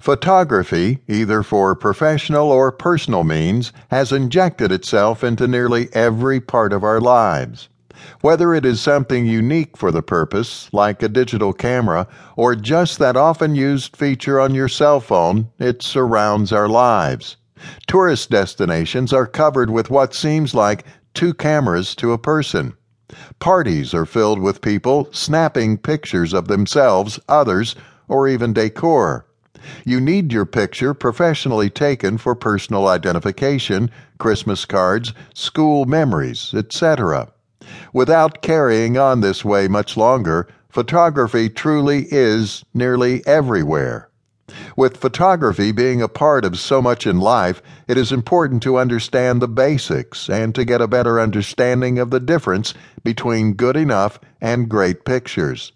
Photography, either for professional or personal means, has injected itself into nearly every part of our lives. Whether it is something unique for the purpose, like a digital camera, or just that often used feature on your cell phone, it surrounds our lives. Tourist destinations are covered with what seems like two cameras to a person. Parties are filled with people snapping pictures of themselves, others, or even decor. You need your picture professionally taken for personal identification, Christmas cards, school memories, etc. Without carrying on this way much longer, photography truly is nearly everywhere. With photography being a part of so much in life, it is important to understand the basics and to get a better understanding of the difference between good enough and great pictures.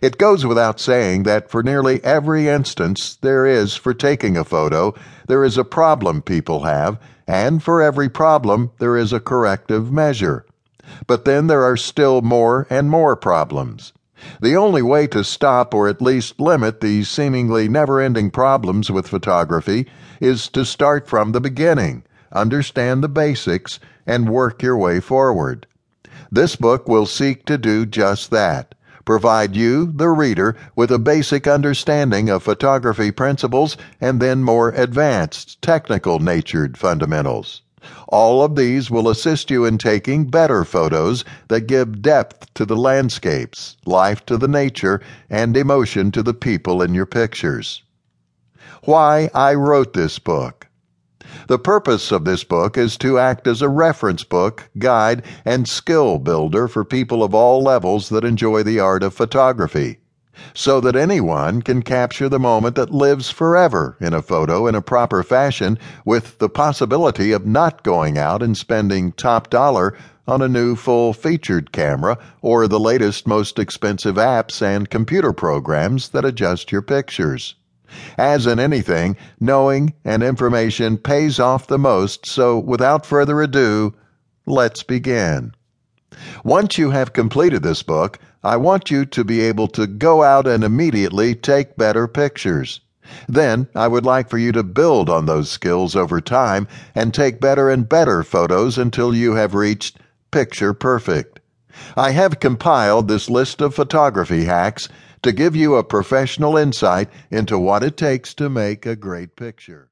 It goes without saying that for nearly every instance there is for taking a photo, there is a problem people have, and for every problem there is a corrective measure. But then there are still more and more problems. The only way to stop or at least limit these seemingly never ending problems with photography is to start from the beginning, understand the basics, and work your way forward. This book will seek to do just that provide you, the reader, with a basic understanding of photography principles and then more advanced, technical natured fundamentals. All of these will assist you in taking better photos that give depth to the landscapes, life to the nature, and emotion to the people in your pictures. Why I wrote this book. The purpose of this book is to act as a reference book, guide, and skill builder for people of all levels that enjoy the art of photography, so that anyone can capture the moment that lives forever in a photo in a proper fashion with the possibility of not going out and spending top dollar on a new full featured camera or the latest most expensive apps and computer programs that adjust your pictures. As in anything, knowing and information pays off the most, so without further ado, let's begin. Once you have completed this book, I want you to be able to go out and immediately take better pictures. Then I would like for you to build on those skills over time and take better and better photos until you have reached picture perfect. I have compiled this list of photography hacks to give you a professional insight into what it takes to make a great picture.